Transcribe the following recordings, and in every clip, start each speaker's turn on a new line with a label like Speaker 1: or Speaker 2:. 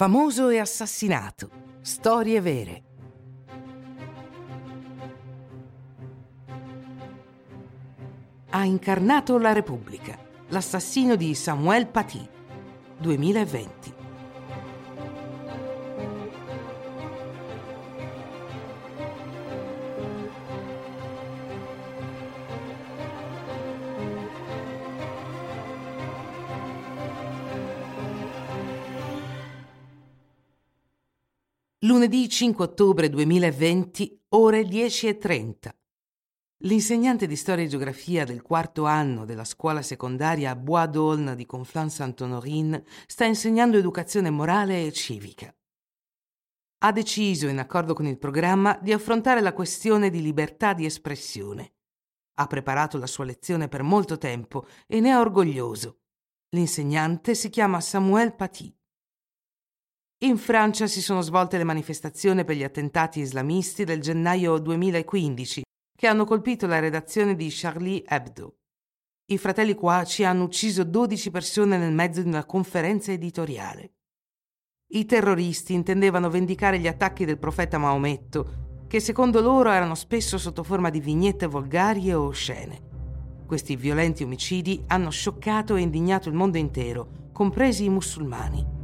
Speaker 1: Famoso e assassinato. Storie vere. Ha incarnato la Repubblica. L'assassino di Samuel Paty. 2020. Lunedì 5 ottobre 2020, ore 10.30. L'insegnante di storia e geografia del quarto anno della scuola secondaria Bois d'Aulne di Conflans-Sainte-Honorine sta insegnando educazione morale e civica. Ha deciso, in accordo con il programma, di affrontare la questione di libertà di espressione. Ha preparato la sua lezione per molto tempo e ne è orgoglioso. L'insegnante si chiama Samuel Paty. In Francia si sono svolte le manifestazioni per gli attentati islamisti del gennaio 2015 che hanno colpito la redazione di Charlie Hebdo. I fratelli Quaci hanno ucciso 12 persone nel mezzo di una conferenza editoriale. I terroristi intendevano vendicare gli attacchi del profeta Maometto, che secondo loro erano spesso sotto forma di vignette volgari e oscene. Questi violenti omicidi hanno scioccato e indignato il mondo intero, compresi i musulmani.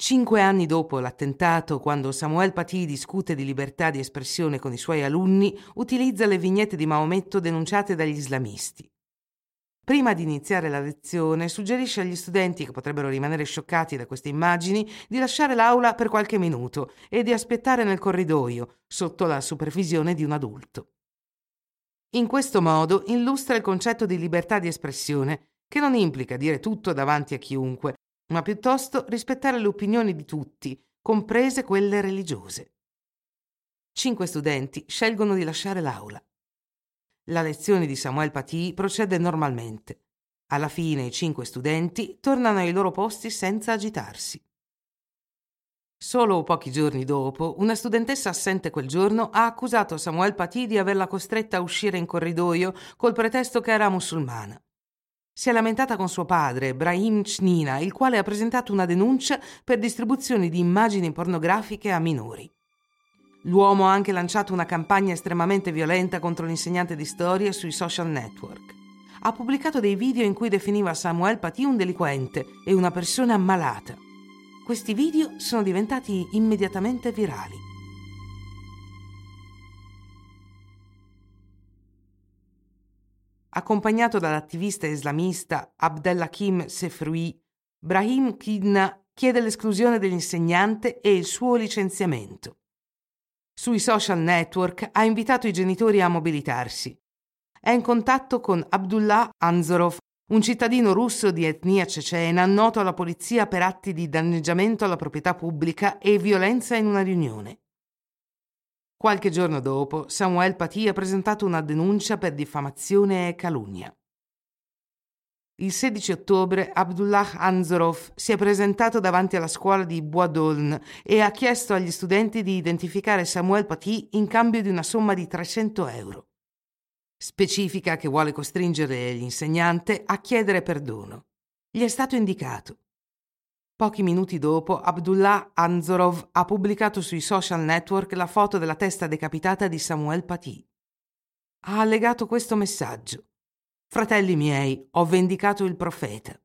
Speaker 1: Cinque anni dopo l'attentato, quando Samuel Paty discute di libertà di espressione con i suoi alunni, utilizza le vignette di Maometto denunciate dagli islamisti. Prima di iniziare la lezione, suggerisce agli studenti che potrebbero rimanere scioccati da queste immagini di lasciare l'aula per qualche minuto e di aspettare nel corridoio, sotto la supervisione di un adulto. In questo modo illustra il concetto di libertà di espressione, che non implica dire tutto davanti a chiunque, ma piuttosto rispettare le opinioni di tutti, comprese quelle religiose. Cinque studenti scelgono di lasciare l'aula. La lezione di Samuel Paty procede normalmente. Alla fine i cinque studenti tornano ai loro posti senza agitarsi. Solo pochi giorni dopo, una studentessa assente quel giorno ha accusato Samuel Paty di averla costretta a uscire in corridoio col pretesto che era musulmana. Si è lamentata con suo padre, Brahim Chnina, il quale ha presentato una denuncia per distribuzione di immagini pornografiche a minori. L'uomo ha anche lanciato una campagna estremamente violenta contro l'insegnante di storia sui social network. Ha pubblicato dei video in cui definiva Samuel Paty un delinquente e una persona malata. Questi video sono diventati immediatamente virali. Accompagnato dall'attivista islamista Abdelhakim Sefrui, Brahim Kidna chiede l'esclusione dell'insegnante e il suo licenziamento. Sui social network ha invitato i genitori a mobilitarsi. È in contatto con Abdullah Anzorov, un cittadino russo di etnia cecena noto alla polizia per atti di danneggiamento alla proprietà pubblica e violenza in una riunione. Qualche giorno dopo, Samuel Paty ha presentato una denuncia per diffamazione e calunnia. Il 16 ottobre Abdullah Anzorov si è presentato davanti alla scuola di Bois e ha chiesto agli studenti di identificare Samuel Paty in cambio di una somma di 300 euro. Specifica che vuole costringere l'insegnante a chiedere perdono. Gli è stato indicato. Pochi minuti dopo, Abdullah Anzorov ha pubblicato sui social network la foto della testa decapitata di Samuel Paty. Ha allegato questo messaggio. Fratelli miei, ho vendicato il profeta.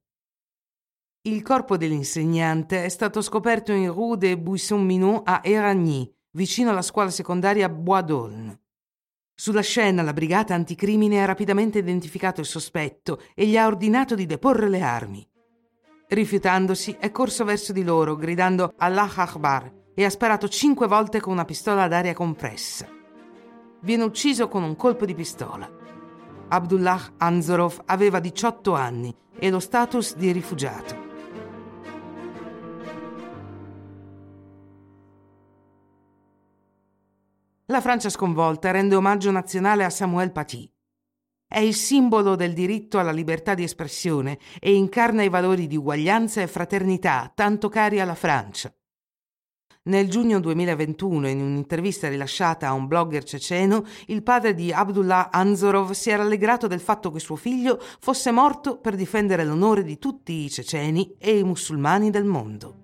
Speaker 1: Il corpo dell'insegnante è stato scoperto in Rue des Buissons-Minot a Eragny, vicino alla scuola secondaria Bois d'Aulne. Sulla scena la brigata anticrimine ha rapidamente identificato il sospetto e gli ha ordinato di deporre le armi. Rifiutandosi, è corso verso di loro, gridando Allah Akbar e ha sparato cinque volte con una pistola ad aria compressa. Viene ucciso con un colpo di pistola. Abdullah Anzorov aveva 18 anni e lo status di rifugiato. La Francia sconvolta rende omaggio nazionale a Samuel Paty, è il simbolo del diritto alla libertà di espressione e incarna i valori di uguaglianza e fraternità tanto cari alla Francia. Nel giugno 2021, in un'intervista rilasciata a un blogger ceceno, il padre di Abdullah Anzorov si era allegrato del fatto che suo figlio fosse morto per difendere l'onore di tutti i ceceni e i musulmani del mondo.